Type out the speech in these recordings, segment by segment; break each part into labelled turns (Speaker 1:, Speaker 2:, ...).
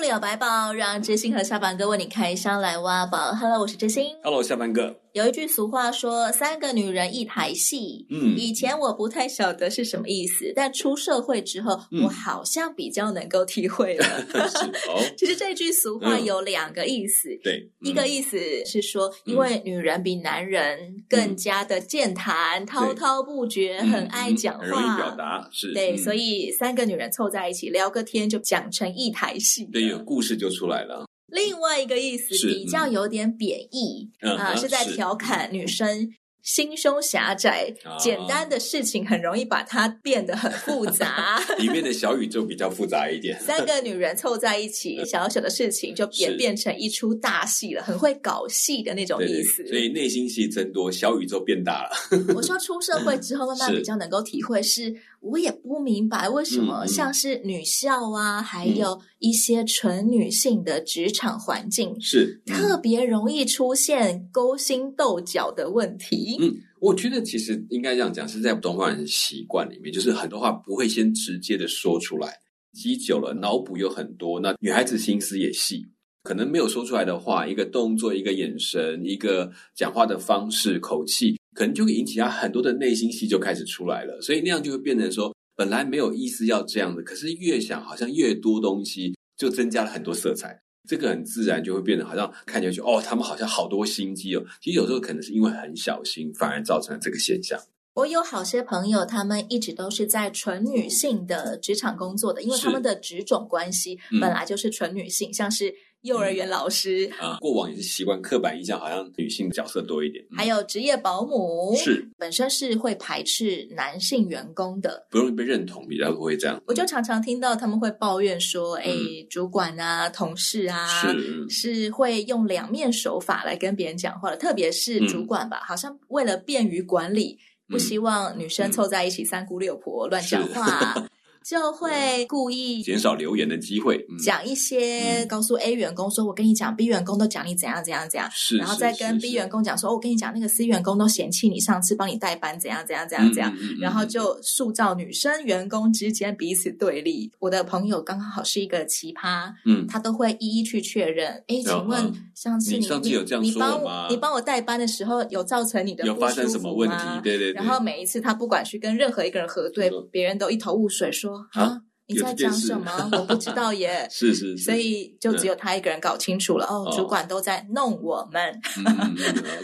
Speaker 1: 百宝书里有百宝，让知心和下班哥为你开箱来挖宝。Hello，我是知心。
Speaker 2: Hello，下班哥。
Speaker 1: 有一句俗话说“三个女人一台戏”，嗯，以前我不太晓得是什么意思，但出社会之后，嗯、我好像比较能够体会了。
Speaker 2: 哦、
Speaker 1: 其实这句俗话有两个意思，
Speaker 2: 嗯、对，
Speaker 1: 一个意思是说，因为女人比男人更加的健谈、嗯、滔滔不绝，很爱讲话，
Speaker 2: 很容易表达，是
Speaker 1: 对，所以三个女人凑在一起聊个天，就讲成一台戏，
Speaker 2: 对，有故事就出来了。
Speaker 1: 另外一个意思比较有点贬义啊，是在调侃女生心胸狭窄，简单的事情很容易把它变得很复杂，
Speaker 2: 里面的小宇宙比较复杂一点。
Speaker 1: 三个女人凑在一起，小小的事情就演变成一出大戏了，很会搞戏的那种意思。
Speaker 2: 所以内心戏增多，小宇宙变大了。
Speaker 1: 我说出社会之后，慢慢比较能够体会是。我也不明白为什么像是女校啊，嗯、还有一些纯女性的职场环境，
Speaker 2: 是、
Speaker 1: 嗯、特别容易出现勾心斗角的问题。
Speaker 2: 嗯，我觉得其实应该这样讲，是在东方人习惯里面，就是很多话不会先直接的说出来，积久了脑补有很多。那女孩子心思也细，可能没有说出来的话，一个动作、一个眼神、一个讲话的方式、口气。可能就会引起他很多的内心戏就开始出来了，所以那样就会变成说，本来没有意思要这样的，可是越想好像越多东西，就增加了很多色彩，这个很自然就会变得好像看下去哦，他们好像好多心机哦。其实有时候可能是因为很小心，反而造成了这个现象。
Speaker 1: 我有好些朋友，他们一直都是在纯女性的职场工作的，因为他们的职种关系本来就是纯女性，嗯、像是。幼儿园老师。
Speaker 2: 啊，过往也是习惯刻板印象，好像女性角色多一点。
Speaker 1: 还有职业保姆。
Speaker 2: 是。
Speaker 1: 本身是会排斥男性员工的，
Speaker 2: 不容易被认同，比较不会这样。
Speaker 1: 我就常常听到他们会抱怨说：“哎，主管啊，同事啊，是是会用两面手法来跟别人讲话的，特别是主管吧，好像为了便于管理，不希望女生凑在一起三姑六婆乱讲话。”就会故意
Speaker 2: 减少留言的机会，
Speaker 1: 讲一些告诉 A 员工说：“我跟你讲，B 员工都讲你怎样怎样怎样。”是，然后再跟 B 员工讲说：“我跟你讲，那个 C 员工都嫌弃你上次帮你代班怎样怎样怎样怎样。”然后就塑造女生员工之间彼此对立。我的朋友刚好是一个奇葩，嗯，他都会一一去确认。哎，请问上次你
Speaker 2: 上次有这样说吗？
Speaker 1: 你帮我你帮我代班的时候有造成你的
Speaker 2: 有发生什么问题？对对。
Speaker 1: 然后每一次他不管去跟任何一个人核对，别人都一头雾水说。啊，你在讲什 么？我不知道耶。
Speaker 2: 是是是，
Speaker 1: 所以就只有他一个人搞清楚了。哦，主管都在弄我们。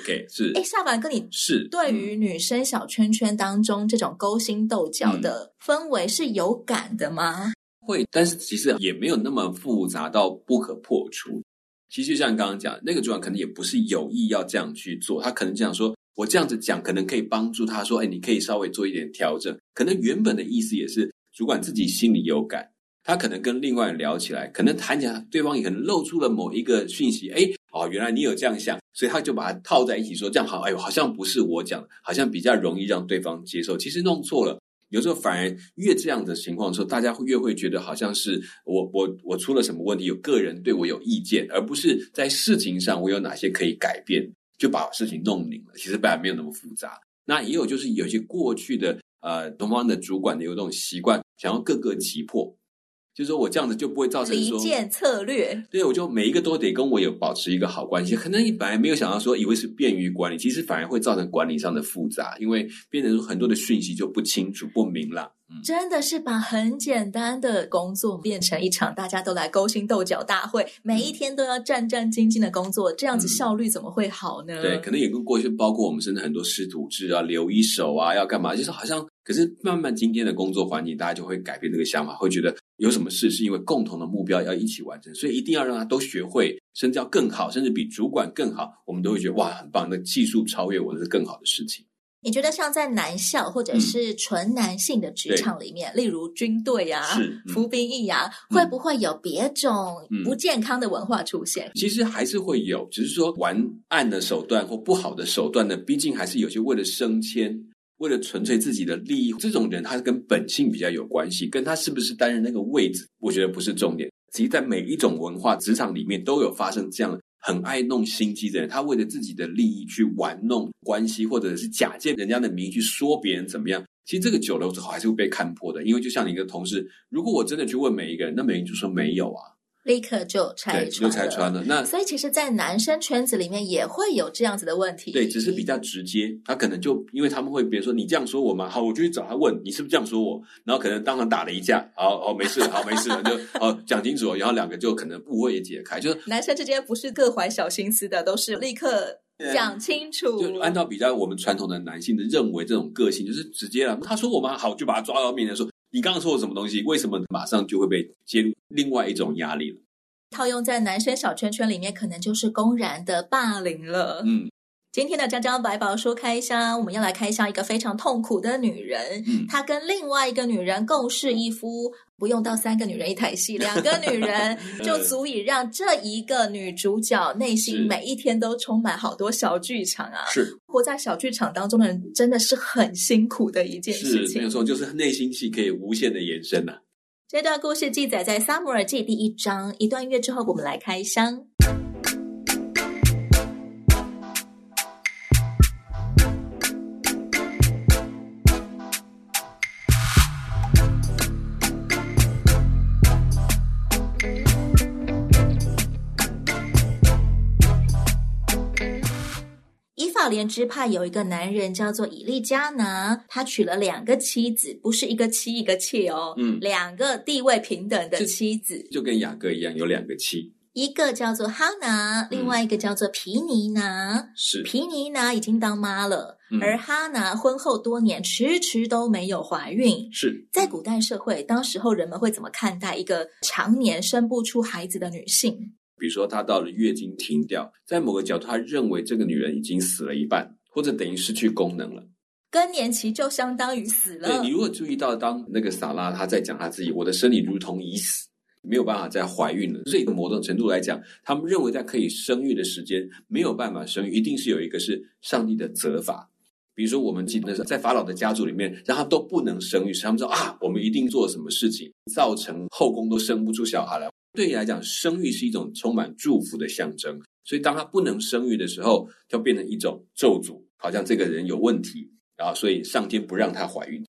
Speaker 2: OK，是。
Speaker 1: 哎，下凡跟你
Speaker 2: 是
Speaker 1: 对于女生小圈圈当中这种勾心斗角的氛围是有感的吗？
Speaker 2: 会，但是其实也没有那么复杂到不可破除。其实就像刚刚讲，那个主管可能也不是有意要这样去做，他可能这样说。我这样子讲，可能可以帮助他说：“哎，你可以稍微做一点调整。”可能原本的意思也是主管自己心里有感，他可能跟另外人聊起来，可能谈起来，对方也可能露出了某一个讯息：“哎，哦，原来你有这样想。”所以他就把它套在一起说：“这样好，哎呦，好像不是我讲，好像比较容易让对方接受。”其实弄错了，有时候反而越这样的情况的时候，大家会越会觉得好像是我我我出了什么问题，有个人对我有意见，而不是在事情上我有哪些可以改变。就把事情弄拧了，其实本来没有那么复杂。那也有就是有些过去的呃东方的主管的有这种习惯，想要各个击破，就是说我这样子就不会造成说离
Speaker 1: 间策略。
Speaker 2: 对，我就每一个都得跟我有保持一个好关系。可能你本来没有想到说以为是便于管理，其实反而会造成管理上的复杂，因为变成很多的讯息就不清楚不明朗。
Speaker 1: 真的是把很简单的工作变成一场大家都来勾心斗角大会，每一天都要战战兢兢的工作，这样子效率怎么会好呢？
Speaker 2: 对，可能也跟过去包括我们甚至很多师徒制啊、留一手啊，要干嘛，就是好像，可是慢慢今天的工作环境，大家就会改变这个想法，会觉得有什么事是因为共同的目标要一起完成，所以一定要让他都学会，甚至要更好，甚至比主管更好，我们都会觉得哇，很棒，那技术超越我，那是更好的事情。
Speaker 1: 你觉得像在男校或者是纯男性的职场里面，嗯、例如军队啊、嗯、服兵役啊，嗯、会不会有别种不健康的文化出现？
Speaker 2: 其实还是会有，只是说玩暗的手段或不好的手段呢，毕竟还是有些为了升迁、为了纯粹自己的利益，这种人他跟本性比较有关系，跟他是不是担任那个位置，我觉得不是重点。其实，在每一种文化职场里面，都有发生这样。很爱弄心机的人，他为了自己的利益去玩弄关系，或者是假借人家的名义去说别人怎么样。其实这个久了之后还是会被看破的，因为就像你一个同事，如果我真的去问每一个人，那每个人就说没有啊。
Speaker 1: 立刻就拆穿，
Speaker 2: 就拆穿了。那
Speaker 1: 所以其实，在男生圈子里面也会有这样子的问题。
Speaker 2: 对，只是比较直接。他可能就因为他们会，比如说你这样说我嘛？好，我就去找他问你是不是这样说我。然后可能当场打了一架，好，好，没事，好，没事了，就哦讲清楚。然后两个就可能误会也解开。就是
Speaker 1: 男生之间不是各怀小心思的，都是立刻讲清楚。
Speaker 2: 就按照比较我们传统的男性的认为，这种个性就是直接了。他说我们？好，就把他抓到面前说。你刚刚说的什么东西？为什么马上就会被揭露另外一种压力了？
Speaker 1: 套用在男生小圈圈里面，可能就是公然的霸凌了。嗯，今天的江江百宝说开箱，我们要来开箱一个非常痛苦的女人。嗯，她跟另外一个女人共侍一夫，不用到三个女人一台戏，两个女人 就足以让这一个女主角内心每一天都充满好多小剧场啊！
Speaker 2: 是
Speaker 1: 活在小剧场当中的人，真的是很辛苦的一件事情。
Speaker 2: 没有错，就是内心戏可以无限的延伸呐、啊。
Speaker 1: 这段故事记载在《撒母耳记》第一章。一段乐之后，我们来开箱。连支派有一个男人叫做以利加拿，他娶了两个妻子，不是一个妻一个妾哦，嗯，两个地位平等的妻子，
Speaker 2: 就，就跟雅各一样，有两个妻，
Speaker 1: 一个叫做哈拿，另外一个叫做皮尼拿，
Speaker 2: 嗯、是。
Speaker 1: 皮尼拿已经当妈了，嗯、而哈拿婚后多年迟迟都没有怀孕。
Speaker 2: 是。
Speaker 1: 在古代社会，当时候人们会怎么看待一个常年生不出孩子的女性？
Speaker 2: 比如说，她到了月经停掉，在某个角度，他认为这个女人已经死了一半，或者等于失去功能了。
Speaker 1: 更年期就相当于死了。
Speaker 2: 对，你如果注意到，当那个萨拉她在讲她自己，我的生理如同已死，没有办法再怀孕了。这个，某种程度来讲，他们认为在可以生育的时间没有办法生育，一定是有一个是上帝的责罚。比如说，我们记得在法老的家族里面，让他都不能生育，他们说啊，我们一定做了什么事情，造成后宫都生不出小孩来。对你来讲，生育是一种充满祝福的象征，所以当他不能生育的时候，就变成一种咒诅，好像这个人有问题，然后所以上天不让她怀孕。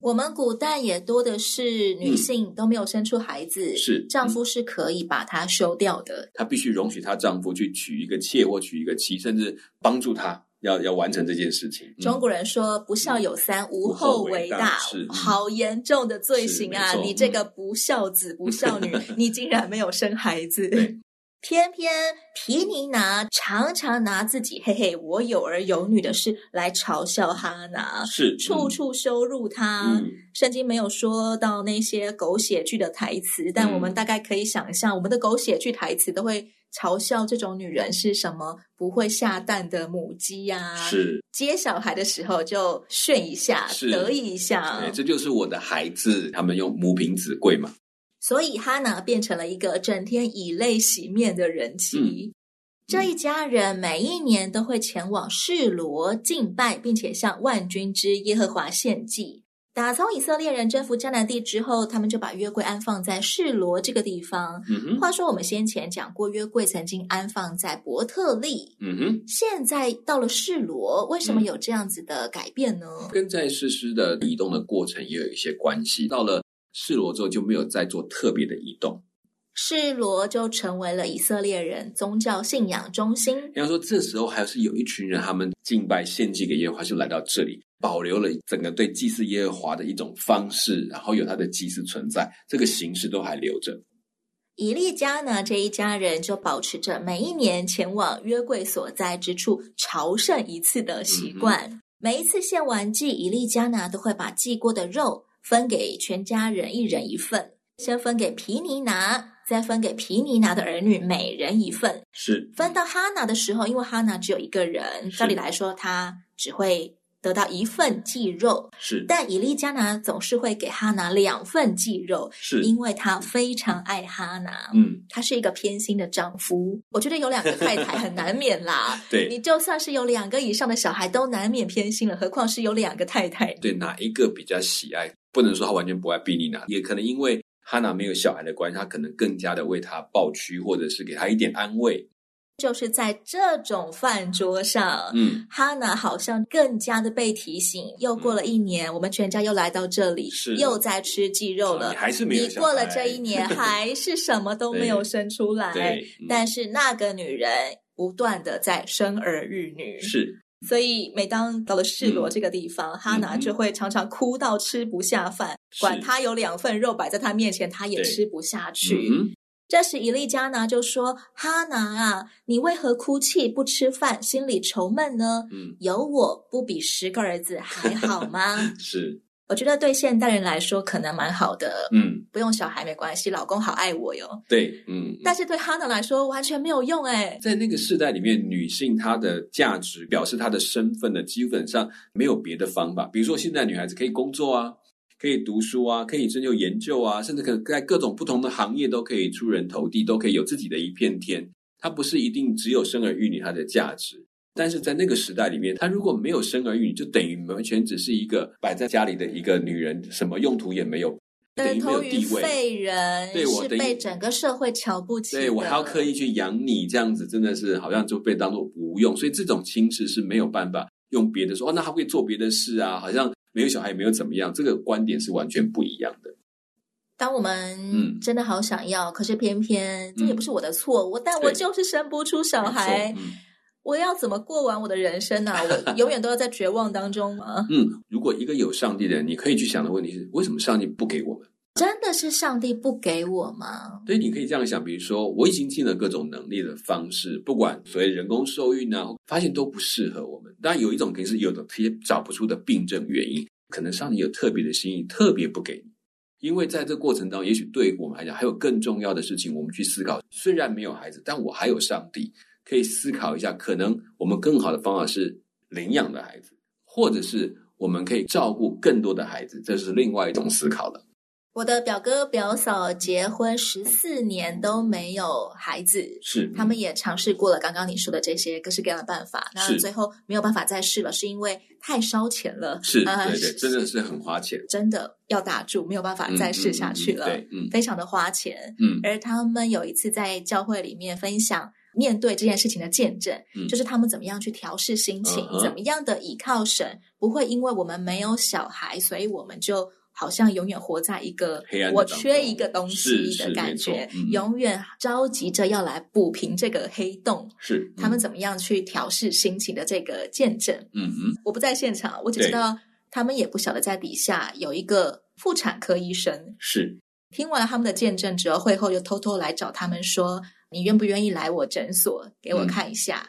Speaker 1: 我们古代也多的是女性都没有生出孩子，嗯、是丈夫是可以把她休掉的，
Speaker 2: 她必须容许她丈夫去娶一个妾或娶一个妻，甚至帮助她。要要完成这件事情。嗯、
Speaker 1: 中国人说“不孝有三，嗯、无后为大”，是好严重的罪行啊！你这个不孝子、不孝女，你竟然没有生孩子。对偏偏皮尼拿常常拿自己“嘿嘿，我有儿有女”的事来嘲笑哈拿，
Speaker 2: 是
Speaker 1: 处处羞辱他。嗯、圣经没有说到那些狗血剧的台词，嗯、但我们大概可以想象，我们的狗血剧台词都会。嘲笑这种女人是什么不会下蛋的母鸡呀、啊？
Speaker 2: 是
Speaker 1: 接小孩的时候就炫一下，得意一下。
Speaker 2: 对，这就是我的孩子。他们用母凭子贵嘛。
Speaker 1: 所以哈拿变成了一个整天以泪洗面的人妻。嗯、这一家人每一年都会前往示罗敬拜，并且向万军之耶和华献祭。打从以色列人征服迦南地之后，他们就把约柜安放在示罗这个地方。话说我们先前讲过，约柜曾经安放在伯特利。嗯哼。现在到了示罗，为什么有这样子的改变呢？
Speaker 2: 跟在士师的移动的过程也有一些关系。到了示罗之后，就没有再做特别的移动。
Speaker 1: 示罗就成为了以色列人宗教信仰中心。
Speaker 2: 比方说，这时候还是有一群人，他们敬拜献祭给耶和华，就来到这里。保留了整个对祭祀耶和华的一种方式，然后有他的祭祀存在，这个形式都还留着。
Speaker 1: 以利加拿这一家人就保持着每一年前往约柜所在之处朝圣一次的习惯。嗯、每一次献完祭，以利加拿都会把祭过的肉分给全家人一人一份，先分给皮尼拿，再分给皮尼拿的儿女每人一份。
Speaker 2: 是分
Speaker 1: 到哈娜的时候，因为哈娜只有一个人，照理来说她只会。得到一份祭肉，
Speaker 2: 是，
Speaker 1: 但以利加拿总是会给哈拿两份祭肉，
Speaker 2: 是
Speaker 1: 因为他非常爱哈拿，
Speaker 2: 嗯，
Speaker 1: 他是一个偏心的丈夫。我觉得有两个太太很难免啦，
Speaker 2: 对，
Speaker 1: 你就算是有两个以上的小孩，都难免偏心了，何况是有两个太太。
Speaker 2: 对，哪一个比较喜爱？不能说他完全不爱毕利娜，也可能因为哈拿没有小孩的关系，他可能更加的为他抱屈，或者是给他一点安慰。
Speaker 1: 就是在这种饭桌上，
Speaker 2: 嗯，
Speaker 1: 哈娜好像更加的被提醒。又过了一年，嗯、我们全家又来到这里，
Speaker 2: 是
Speaker 1: 又在吃鸡肉了。
Speaker 2: 你还是没有。
Speaker 1: 你过了这一年，还是什么都没有生出来。
Speaker 2: 对，嗯、
Speaker 1: 但是那个女人不断的在生儿育女。
Speaker 2: 是。
Speaker 1: 所以每当到了示罗这个地方，嗯、哈娜就会常常哭到吃不下饭。嗯、管他有两份肉摆在他面前，他也吃不下去。这时，以利加拿就说：“哈拿啊，你为何哭泣不吃饭，心里愁闷呢？
Speaker 2: 嗯，
Speaker 1: 有我不比十个儿子还好吗？”
Speaker 2: 是，
Speaker 1: 我觉得对现代人来说可能蛮好的。
Speaker 2: 嗯，
Speaker 1: 不用小孩没关系，老公好爱我哟。
Speaker 2: 对，嗯。
Speaker 1: 但是对哈拿来说完全没有用哎。
Speaker 2: 在那个时代里面，女性她的价值表示她的身份呢，基本上没有别的方法。比如说，现在女孩子可以工作啊。可以读书啊，可以深入研究啊，甚至可能在各种不同的行业都可以出人头地，都可以有自己的一片天。它不是一定只有生儿育女它的价值，但是在那个时代里面，她如果没有生儿育女，就等于完全只是一个摆在家里的一个女人，什么用途也没有，等于没有地位，
Speaker 1: 废人，
Speaker 2: 对，我
Speaker 1: 是被整个社会瞧不起。
Speaker 2: 对，我还要刻意去养你，这样子真的是好像就被当做无用。所以这种轻视是没有办法用别的说，哦，那他会做别的事啊，好像。没有小孩也没有怎么样，这个观点是完全不一样的。
Speaker 1: 当我们真的好想要，嗯、可是偏偏这也不是我的错，我、嗯、但我就是生不出小孩，嗯、我要怎么过完我的人生呢、啊？我永远都要在绝望当中吗？
Speaker 2: 嗯，如果一个有上帝的人，你可以去想的问题是：为什么上帝不给我们？
Speaker 1: 真的是上帝不给我吗？
Speaker 2: 所以你可以这样想，比如说我已经尽了各种能力的方式，不管所谓人工受孕呢，发现都不适合我们。当然有一种肯定是有的，这些找不出的病症原因，可能上帝有特别的心意，特别不给你。因为在这过程当中，也许对我们来讲还有更重要的事情，我们去思考。虽然没有孩子，但我还有上帝，可以思考一下，可能我们更好的方法是领养的孩子，或者是我们可以照顾更多的孩子，这是另外一种思考了。
Speaker 1: 我的表哥表嫂结婚十四年都没有孩子，
Speaker 2: 是
Speaker 1: 他们也尝试过了刚刚你说的这些各式各样的办法，那最后没有办法再试了，是因为太烧钱了，
Speaker 2: 是，呃、对对，真的是很花钱，
Speaker 1: 真的要打住，没有办法再试下去了，
Speaker 2: 对，嗯，
Speaker 1: 非常的花钱，
Speaker 2: 嗯，
Speaker 1: 而他们有一次在教会里面分享面对这件事情的见证，
Speaker 2: 嗯、
Speaker 1: 就是他们怎么样去调试心情，
Speaker 2: 嗯、
Speaker 1: 怎么样的倚靠神，不会因为我们没有小孩，所以我们就。好像永远活在一个我缺一个东西的感觉，
Speaker 2: 嗯、
Speaker 1: 永远着急着要来补平这个黑洞。
Speaker 2: 是、嗯、
Speaker 1: 他们怎么样去调试心情的这个见证？
Speaker 2: 嗯嗯，
Speaker 1: 我不在现场，我只知道他们也不晓得在底下有一个妇产科医生。
Speaker 2: 是
Speaker 1: 听完了他们的见证之后，会后又偷偷来找他们说：“你愿不愿意来我诊所给我看一下？”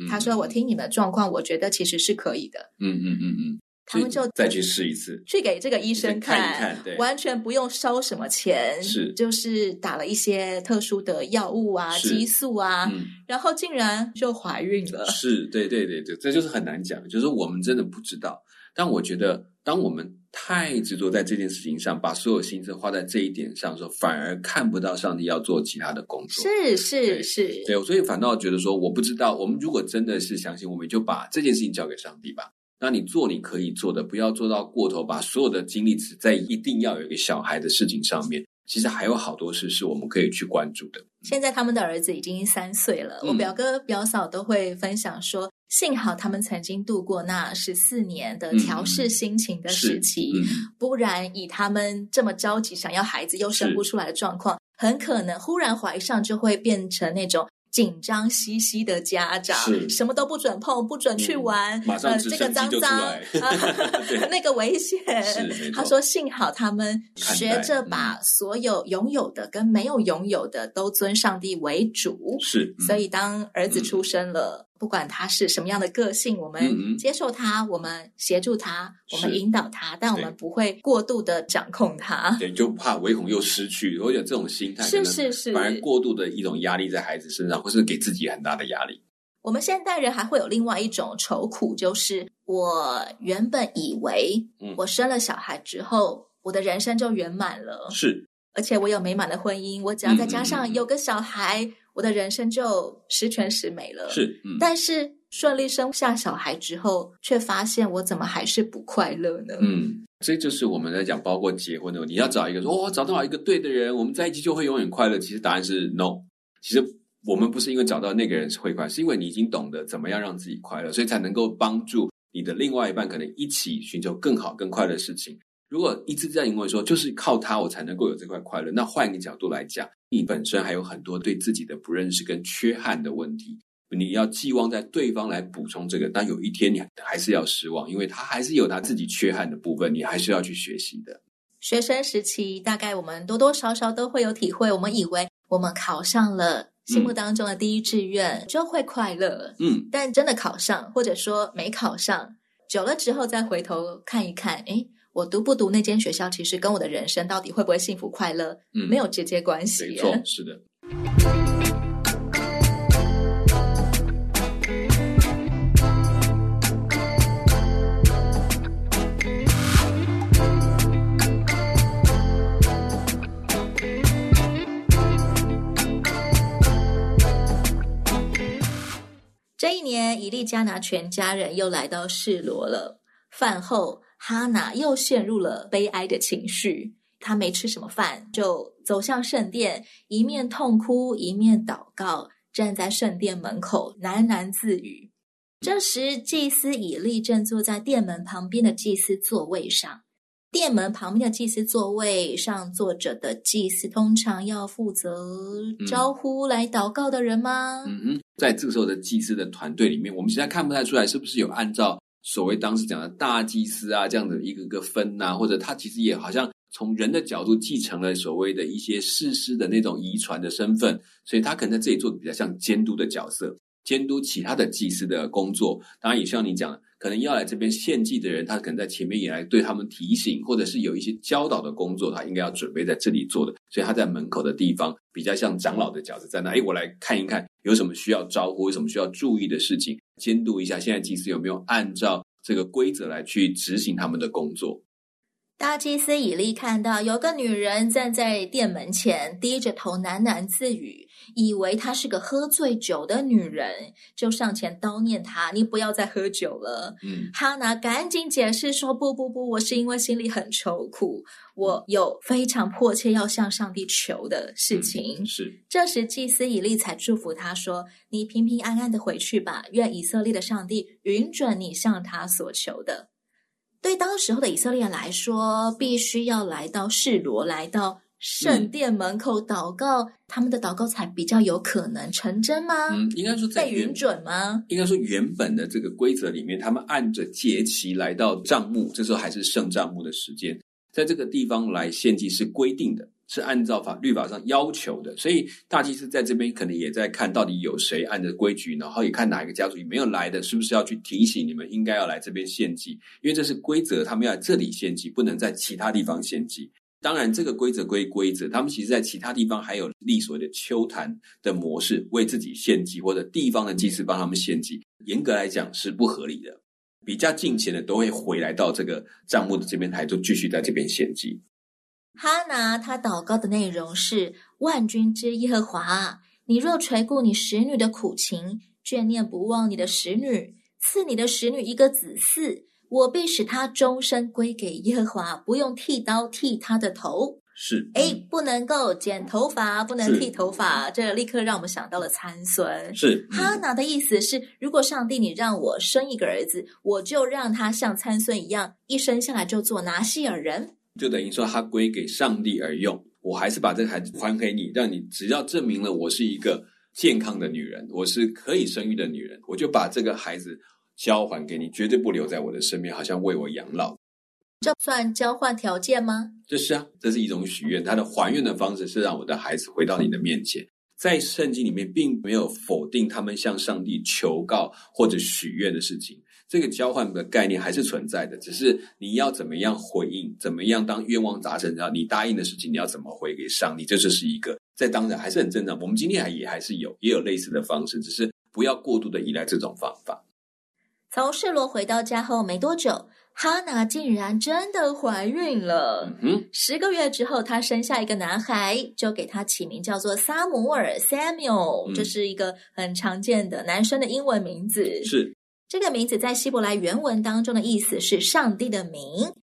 Speaker 2: 嗯、
Speaker 1: 他说：“我听你们的状况，我觉得其实是可以的。”
Speaker 2: 嗯嗯嗯嗯。
Speaker 1: 他们就
Speaker 2: 再去试一次，
Speaker 1: 去给这个医生看，
Speaker 2: 看一看，对，
Speaker 1: 完全不用收什么钱，
Speaker 2: 是，
Speaker 1: 就是打了一些特殊的药物啊、激素啊，
Speaker 2: 嗯，
Speaker 1: 然后竟然就怀孕了。
Speaker 2: 是，对，对，对，对，这就是很难讲，就是我们真的不知道。但我觉得，当我们太执着在这件事情上，把所有心思花在这一点上的时候，反而看不到上帝要做其他的工作。
Speaker 1: 是，是，是，
Speaker 2: 对，所以反倒觉得说，我不知道。我们如果真的是相信，我们就把这件事情交给上帝吧。那你做你可以做的，不要做到过头，把所有的精力只在一定要有一个小孩的事情上面。其实还有好多事是我们可以去关注的。
Speaker 1: 现在他们的儿子已经三岁了，嗯、我表哥表嫂都会分享说，幸好他们曾经度过那十四年的调试心情的时期，
Speaker 2: 嗯嗯、
Speaker 1: 不然以他们这么着急想要孩子又生不出来的状况，很可能忽然怀上就会变成那种。紧张兮兮的家长，什么都不准碰，不准去玩，这个脏脏，那个危险。他说：“幸好他们学着把所有拥有的跟没有拥有的都尊上帝为主。”
Speaker 2: 是，
Speaker 1: 所以当儿子出生了。嗯不管他是什么样的个性，我们接受他，嗯、我们协助他，我们引导他，但我们不会过度的掌控他。
Speaker 2: 对，就怕唯恐又失去，我觉得这种心态，
Speaker 1: 是是是，
Speaker 2: 反而过度的一种压力在孩子身上，或是给自己很大的压力。
Speaker 1: 我们现代人还会有另外一种愁苦，就是我原本以为，我生了小孩之后，嗯、我的人生就圆满了，
Speaker 2: 是，
Speaker 1: 而且我有美满的婚姻，我只要再加上有个小孩，嗯、我的人生就十全十美了。
Speaker 2: 是，嗯、
Speaker 1: 但是顺利生下小孩之后，却发现我怎么还是不快乐呢？
Speaker 2: 嗯，这就是我们在讲，包括结婚的问题，你要找一个说，哦，找到一个对的人，我们在一起就会永远快乐。其实答案是 no，其实。我们不是因为找到那个人是会快乐，是因为你已经懂得怎么样让自己快乐，所以才能够帮助你的另外一半可能一起寻求更好、更快乐的事情。如果一直在因为说就是靠他我才能够有这块快乐，那换一个角度来讲，你本身还有很多对自己的不认识跟缺憾的问题，你要寄望在对方来补充这个，但有一天你还是要失望，因为他还是有他自己缺憾的部分，你还是要去学习的。
Speaker 1: 学生时期，大概我们多多少少都会有体会，我们以为我们考上了。心目当中的第一志愿就会快乐，
Speaker 2: 嗯，
Speaker 1: 但真的考上，或者说没考上，久了之后再回头看一看，诶，我读不读那间学校，其实跟我的人生到底会不会幸福快乐，嗯，没有直接关系。
Speaker 2: 没错，是的。
Speaker 1: 年，伊利加拿全家人又来到示罗了。饭后，哈娜又陷入了悲哀的情绪。她没吃什么饭，就走向圣殿，一面痛哭，一面祷告，站在圣殿门口喃喃自语。这时，祭司以利正坐在殿门旁边的祭司座位上。殿门旁边的祭司座位上坐着的祭司，通常要负责招呼来祷告的人吗？
Speaker 2: 嗯哼，在这个时候的祭司的团队里面，我们现在看不太出来是不是有按照所谓当时讲的大祭司啊这样的一个个分呐、或者他其实也好像从人的角度继承了所谓的一些世师的那种遗传的身份，所以他可能在这里做的比较像监督的角色，监督其他的祭司的工作。当然也像你讲的。可能要来这边献祭的人，他可能在前面也来对他们提醒，或者是有一些教导的工作，他应该要准备在这里做的。所以他在门口的地方比较像长老的角色，在那，哎，我来看一看有什么需要招呼，有什么需要注意的事情，监督一下现在祭司有没有按照这个规则来去执行他们的工作。
Speaker 1: 大祭司以利看到有个女人站在店门前，低着头喃喃自语，以为她是个喝醉酒的女人，就上前叨念她：“你不要再喝酒了。”
Speaker 2: 嗯，
Speaker 1: 哈娜赶紧解释说：“不不不，我是因为心里很愁苦，我有非常迫切要向上帝求的事情。
Speaker 2: 嗯”是。
Speaker 1: 这时祭司以利才祝福他说：“你平平安安的回去吧，愿以色列的上帝允准你向他所求的。”对当时候的以色列人来说，必须要来到示罗，来到圣殿门口祷告，嗯、他们的祷告才比较有可能成真吗？
Speaker 2: 嗯，应该说在
Speaker 1: 被允准吗？
Speaker 2: 应该说原本的这个规则里面，他们按着节期来到帐幕，这时候还是圣帐幕的时间，在这个地方来献祭是规定的。是按照法律法上要求的，所以大祭司在这边可能也在看到底有谁按着规矩，然后也看哪一个家族没有来的，是不是要去提醒你们应该要来这边献祭，因为这是规则，他们要在这里献祭，不能在其他地方献祭。当然，这个规则归规则，他们其实在其他地方还有立所谓的秋坛的模式，为自己献祭，或者地方的祭司帮他们献祭，严格来讲是不合理的。比较近前的都会回来到这个帐幕的这边台，就继续在这边献祭。
Speaker 1: 哈拿他祷告的内容是：万军之耶和华，你若垂顾你使女的苦情，眷念不忘你的使女，赐你的使女一个子嗣，我必使他终身归给耶和华，不用剃刀剃他的头。
Speaker 2: 是，
Speaker 1: 哎，不能够剪头发，不能剃头发，这立刻让我们想到了参孙。
Speaker 2: 是，
Speaker 1: 哈拿的意思是，如果上帝你让我生一个儿子，我就让他像参孙一样，一生下来就做拿细耳人。
Speaker 2: 就等于说，他归给上帝而用。我还是把这个孩子还给你，让你只要证明了我是一个健康的女人，我是可以生育的女人，我就把这个孩子交还给你，绝对不留在我的身边，好像为我养老。
Speaker 1: 这算交换条件吗？
Speaker 2: 这是啊，这是一种许愿。他的还愿的方式是让我的孩子回到你的面前。在圣经里面，并没有否定他们向上帝求告或者许愿的事情。这个交换的概念还是存在的，只是你要怎么样回应，怎么样当愿望达成，然后你答应的事情，你要怎么回给上帝，这就是一个在当然还是很正常。我们今天还也还是有也有类似的方式，只是不要过度的依赖这种方法。
Speaker 1: 从示罗回到家后没多久，哈娜竟然真的怀孕了。嗯，十个月之后，她生下一个男孩，就给他起名叫做撒母耳 （Samuel），这是一个很常见的男生的英文名字。
Speaker 2: 是。
Speaker 1: 这个名字在希伯来原文当中的意思是“上帝的名”，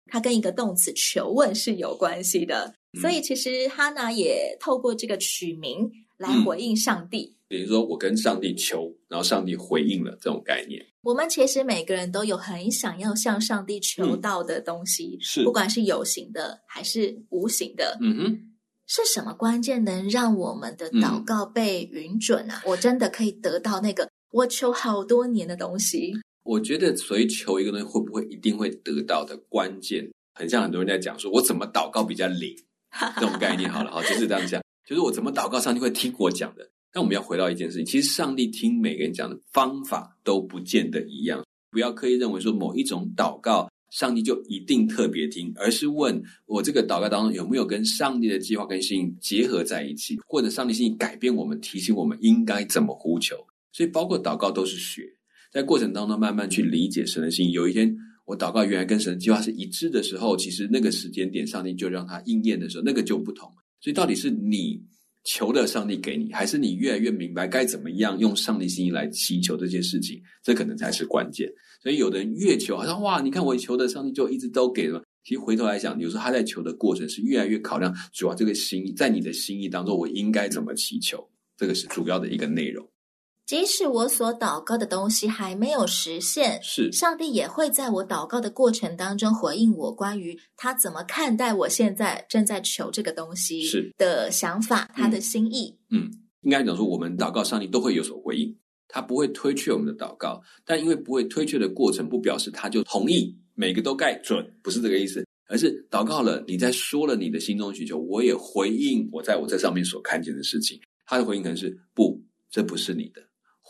Speaker 1: 它跟一个动词求问是有关系的。嗯、所以其实哈娜也透过这个取名来回应上帝。
Speaker 2: 比如说，我跟上帝求，然后上帝回应了这种概念。
Speaker 1: 我们其实每个人都有很想要向上帝求到的东西，嗯、是不管是有形的还是无形的。嗯哼，是什么关键能让我们的祷告被允准啊？嗯、我真的可以得到那个？我求好多年的东西，
Speaker 2: 我觉得所以求一个东西会不会一定会得到的关键，很像很多人在讲说，我怎么祷告比较灵 这种概念。好了，好，就是这样讲，就是我怎么祷告，上帝会听我讲的。但我们要回到一件事情，其实上帝听每个人讲的方法都不见得一样，不要刻意认为说某一种祷告上帝就一定特别听，而是问我这个祷告当中有没有跟上帝的计划跟心意结合在一起，或者上帝心意改变我们，提醒我们应该怎么呼求。所以，包括祷告都是学，在过程当中慢慢去理解神的心意。有一天，我祷告原来跟神的计划是一致的时候，其实那个时间点，上帝就让它应验的时候，那个就不同。所以，到底是你求的上帝给你，还是你越来越明白该怎么样用上帝心意来祈求这些事情？这可能才是关键。所以，有的人越求，好像哇，你看我求的上帝就一直都给了。其实回头来想，有时候他在求的过程是越来越考量，主要这个心意在你的心意当中，我应该怎么祈求？这个是主要的一个内容。
Speaker 1: 即使我所祷告的东西还没有实现，
Speaker 2: 是。
Speaker 1: 上帝也会在我祷告的过程当中回应我关于他怎么看待我现在正在求这个东西是。的想法，他的心意。
Speaker 2: 嗯，应该讲说，我们祷告上帝都会有所回应，他不会推却我们的祷告，但因为不会推却的过程，不表示他就同意每个都盖准，不是这个意思，而是祷告了，你在说了你的心中需求，我也回应我在我这上面所看见的事情，他的回应可能是不，这不是你的。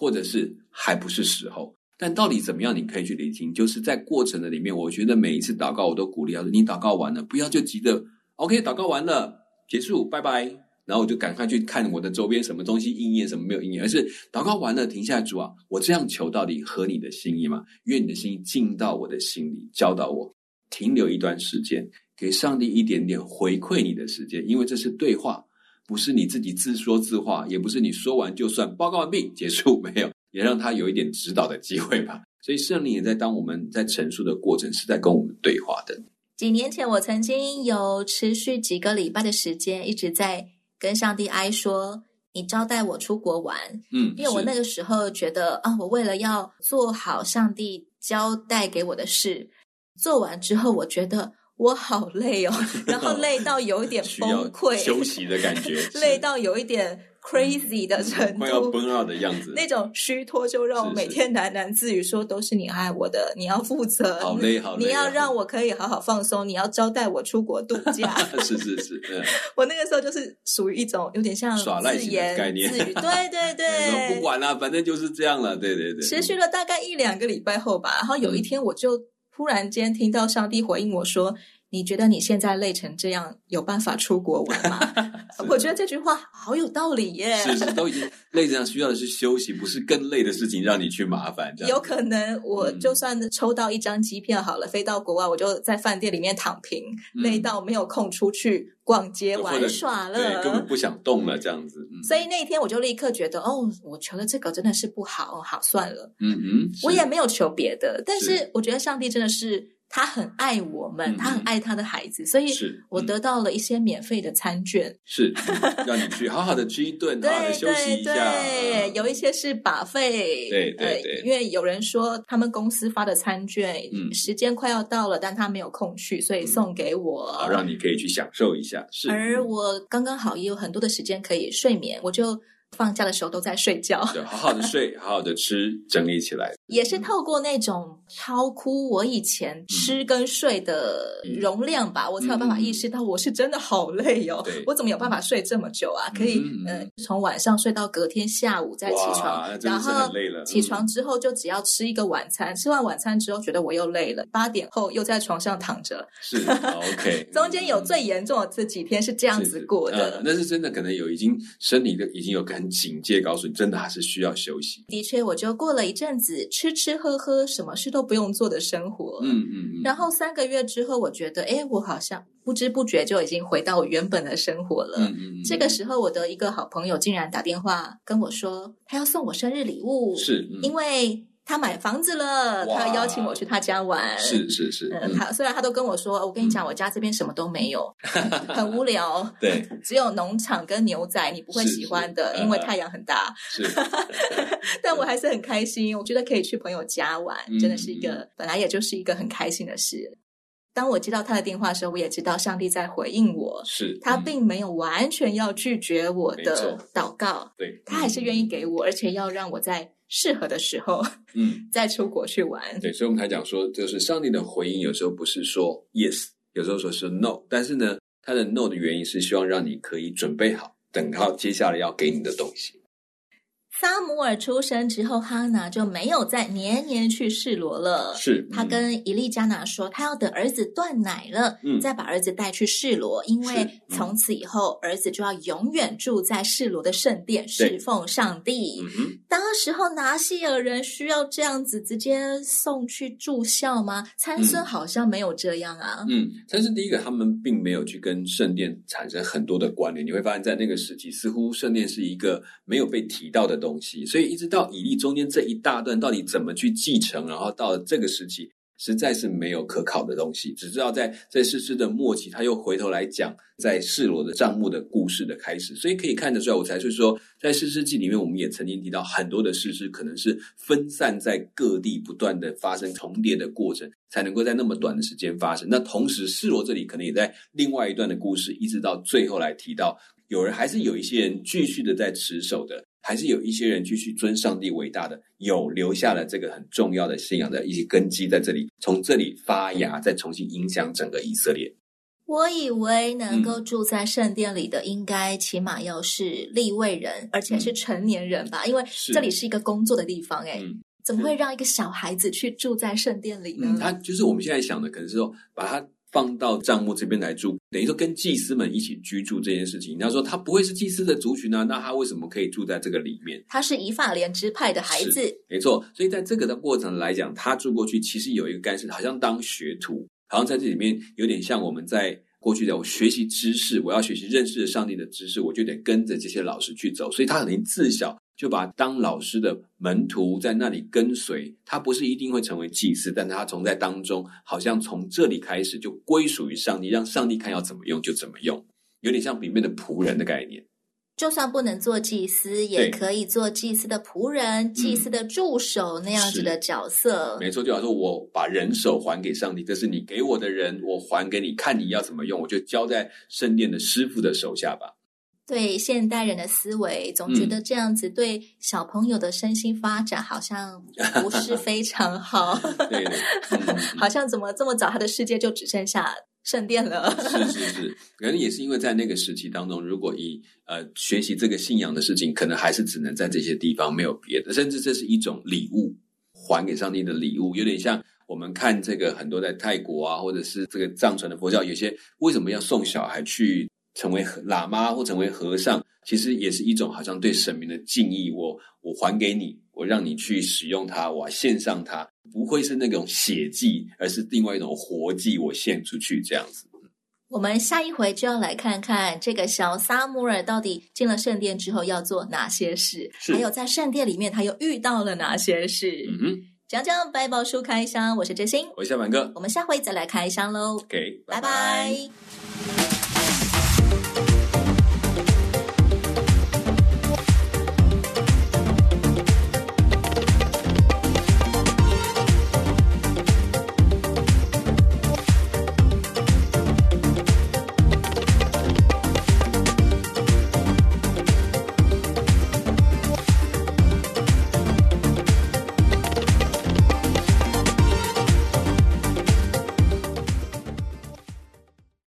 Speaker 2: 或者是还不是时候，但到底怎么样？你可以去聆听，就是在过程的里面，我觉得每一次祷告，我都鼓励他说：“你祷告完了，不要就急着 OK，祷告完了结束，拜拜。”然后我就赶快去看我的周边什么东西应验，什么没有应验，而是祷告完了停下来，主啊，我这样求到底合你的心意吗？愿你的心意进到我的心里，教导我停留一段时间，给上帝一点点回馈你的时间，因为这是对话。不是你自己自说自话，也不是你说完就算，报告完毕结束，没有，也让他有一点指导的机会吧。所以圣灵也在当我们在陈述的过程，是在跟我们对话的。
Speaker 1: 几年前，我曾经有持续几个礼拜的时间，一直在跟上帝哀说：“你招待我出国玩。”嗯，因为我那个时候觉得啊，我为了要做好上帝交代给我的事，做完之后，我觉得。我好累哦，然后 累到有一点崩溃，
Speaker 2: 休息的感觉，
Speaker 1: 累到有一点 crazy 的程度，
Speaker 2: 快要崩了的样子。
Speaker 1: 那种虚脱就让我每天喃喃自语说：“都是你爱我的，你要负责。”
Speaker 2: 好累，好累。
Speaker 1: 你要让我可以好好放松，你要招待我出国度假。
Speaker 2: 是是是，
Speaker 1: 我那个时候就是属于一种有点像
Speaker 2: 耍赖型的概念。
Speaker 1: 对对对，
Speaker 2: 不管了，反正就是这样了。对对对，
Speaker 1: 持续了大概一两个礼拜后吧，然后有一天我就。突然间听到上帝回应我说：“你觉得你现在累成这样，有办法出国玩吗？” 我觉得这句话好有道理耶。
Speaker 2: 是是，都已经累这样，需要的是休息，不是更累的事情让你去麻烦。
Speaker 1: 有可能我就算抽到一张机票好了，嗯、飞到国外，我就在饭店里面躺平，嗯、累到没有空出去逛街玩耍了，
Speaker 2: 对，根本不想动了，这样子。嗯、
Speaker 1: 所以那一天我就立刻觉得，哦，我求的这个真的是不好，好算了。
Speaker 2: 嗯嗯，
Speaker 1: 我也没有求别的，但是我觉得上帝真的是。他很爱我们，他很爱他的孩子，所以我得到了一些免费的餐券，
Speaker 2: 是让你去好好的吃一顿，好好的休息一下。
Speaker 1: 对，有一些是 buffet，
Speaker 2: 对对对，
Speaker 1: 因为有人说他们公司发的餐券，时间快要到了，但他没有空去，所以送给我，
Speaker 2: 好让你可以去享受一下。是，
Speaker 1: 而我刚刚好也有很多的时间可以睡眠，我就。放假的时候都在睡觉，
Speaker 2: 对，好好的睡，好好的吃，整理起来。
Speaker 1: 也是透过那种超乎我以前吃跟睡的容量吧，我才有办法意识到我是真的好累哦。我怎么有办法睡这么久啊？可以，嗯，从晚上睡到隔天下午再起床，然后起床之后就只要吃一个晚餐，吃完晚餐之后觉得我又累了，八点后又在床上躺着。
Speaker 2: 是 OK，
Speaker 1: 中间有最严重的这几天是这样子过的，
Speaker 2: 那是真的，可能有已经生理的已经有感。很警戒，告诉你，真的还是需要休息。
Speaker 1: 的确，我就过了一阵子吃吃喝喝，什么事都不用做的生活。
Speaker 2: 嗯嗯嗯。
Speaker 1: 然后三个月之后，我觉得，哎，我好像不知不觉就已经回到我原本的生活了。
Speaker 2: 嗯嗯嗯。
Speaker 1: 这个时候，我的一个好朋友竟然打电话跟我说，他要送我生日礼物，
Speaker 2: 是、嗯、
Speaker 1: 因为。他买房子了，他邀请我去他家玩。
Speaker 2: 是是是，
Speaker 1: 嗯，他虽然他都跟我说，我跟你讲，我家这边什么都没有，很无聊。
Speaker 2: 对，
Speaker 1: 只有农场跟牛仔，你不会喜欢的，因为太阳很大。
Speaker 2: 是，
Speaker 1: 但我还是很开心，我觉得可以去朋友家玩，真的是一个本来也就是一个很开心的事。当我接到他的电话的时候，我也知道上帝在回应我，
Speaker 2: 是
Speaker 1: 他并没有完全要拒绝我的祷告，
Speaker 2: 对，
Speaker 1: 他还是愿意给我，而且要让我在。适合的时候，嗯，再出国去玩。
Speaker 2: 对，所以我们才讲说，就是上帝的回应有时候不是说 yes，有时候说是 no，但是呢，他的 no 的原因是希望让你可以准备好，等到接下来要给你的东西。
Speaker 1: 撒母耳出生之后，哈娜就没有再年年去示罗了。
Speaker 2: 是，
Speaker 1: 他跟伊利加拿说，他要等儿子断奶了，嗯，再把儿子带去示罗，因为从此以后，儿子就要永远住在示罗的圣殿，侍奉上帝。
Speaker 2: 嗯，
Speaker 1: 当时候拿细耳人需要这样子直接送去住校吗？参孙好像没有这样啊。
Speaker 2: 嗯，参孙第一个，他们并没有去跟圣殿产生很多的关联。你会发现在那个时期，似乎圣殿是一个没有被提到的东西，东西所以一直到以利中间这一大段到底怎么去继承，然后到了这个时期，实在是没有可考的东西。只知道在在士师的末期，他又回头来讲在示罗的账目的故事的开始，所以可以看得出来，我才是说，在世事记里面，我们也曾经提到很多的事事可能是分散在各地，不断的发生重叠的过程，才能够在那么短的时间发生。那同时，示罗这里可能也在另外一段的故事，一直到最后来提到，有人还是有一些人继续的在持守的。还是有一些人继续尊上帝伟大的，有留下了这个很重要的信仰的一些根基在这里，从这里发芽，再重新影响整个以色列。
Speaker 1: 我以为能够住在圣殿里的，应该起码要是立位人，而且是成年人吧，因为这里是一个工作的地方。哎，怎么会让一个小孩子去住在圣殿里呢？
Speaker 2: 嗯，他就是我们现在想的，可能是说把他。放到帐幕这边来住，等于说跟祭司们一起居住这件事情。你要说他不会是祭司的族群呢？那他为什么可以住在这个里面？
Speaker 1: 他是以法莲支派的孩子，
Speaker 2: 没错。所以在这个的过程来讲，他住过去其实有一个干涉，好像当学徒，好像在这里面有点像我们在过去的我学习知识，我要学习认识上帝的知识，我就得跟着这些老师去走。所以他可能自小。就把当老师的门徒在那里跟随，他不是一定会成为祭司，但他从在当中，好像从这里开始就归属于上帝，让上帝看要怎么用就怎么用，有点像里面的仆人的概念。
Speaker 1: 就算不能做祭司，也可以做祭司的仆人、祭司的助手那样子的角色。
Speaker 2: 没错，就好像说我把人手还给上帝，这是你给我的人，我还给你，看你要怎么用，我就交在圣殿的师傅的手下吧。
Speaker 1: 对现代人的思维，总觉得这样子对小朋友的身心发展好像不是非常好。
Speaker 2: 对，
Speaker 1: 好像怎么这么早，他的世界就只剩下圣殿了。
Speaker 2: 是是是，可能也是因为在那个时期当中，如果以呃学习这个信仰的事情，可能还是只能在这些地方，没有别的。甚至这是一种礼物，还给上帝的礼物，有点像我们看这个很多在泰国啊，或者是这个藏传的佛教，有些为什么要送小孩去？成为喇嘛或成为和尚，其实也是一种好像对神明的敬意。我我还给你，我让你去使用它，我献上它，不会是那种血祭，而是另外一种活祭，我献出去这样子。
Speaker 1: 我们下一回就要来看看这个小撒母耳到底进了圣殿之后要做哪些事，还有在圣殿里面他又遇到了哪些事。
Speaker 2: 嗯哼，
Speaker 1: 讲讲百宝书开箱，我是真心，
Speaker 2: 我是小满哥，
Speaker 1: 我们下回再来开箱喽。
Speaker 2: OK，
Speaker 1: 拜拜。
Speaker 2: 拜拜。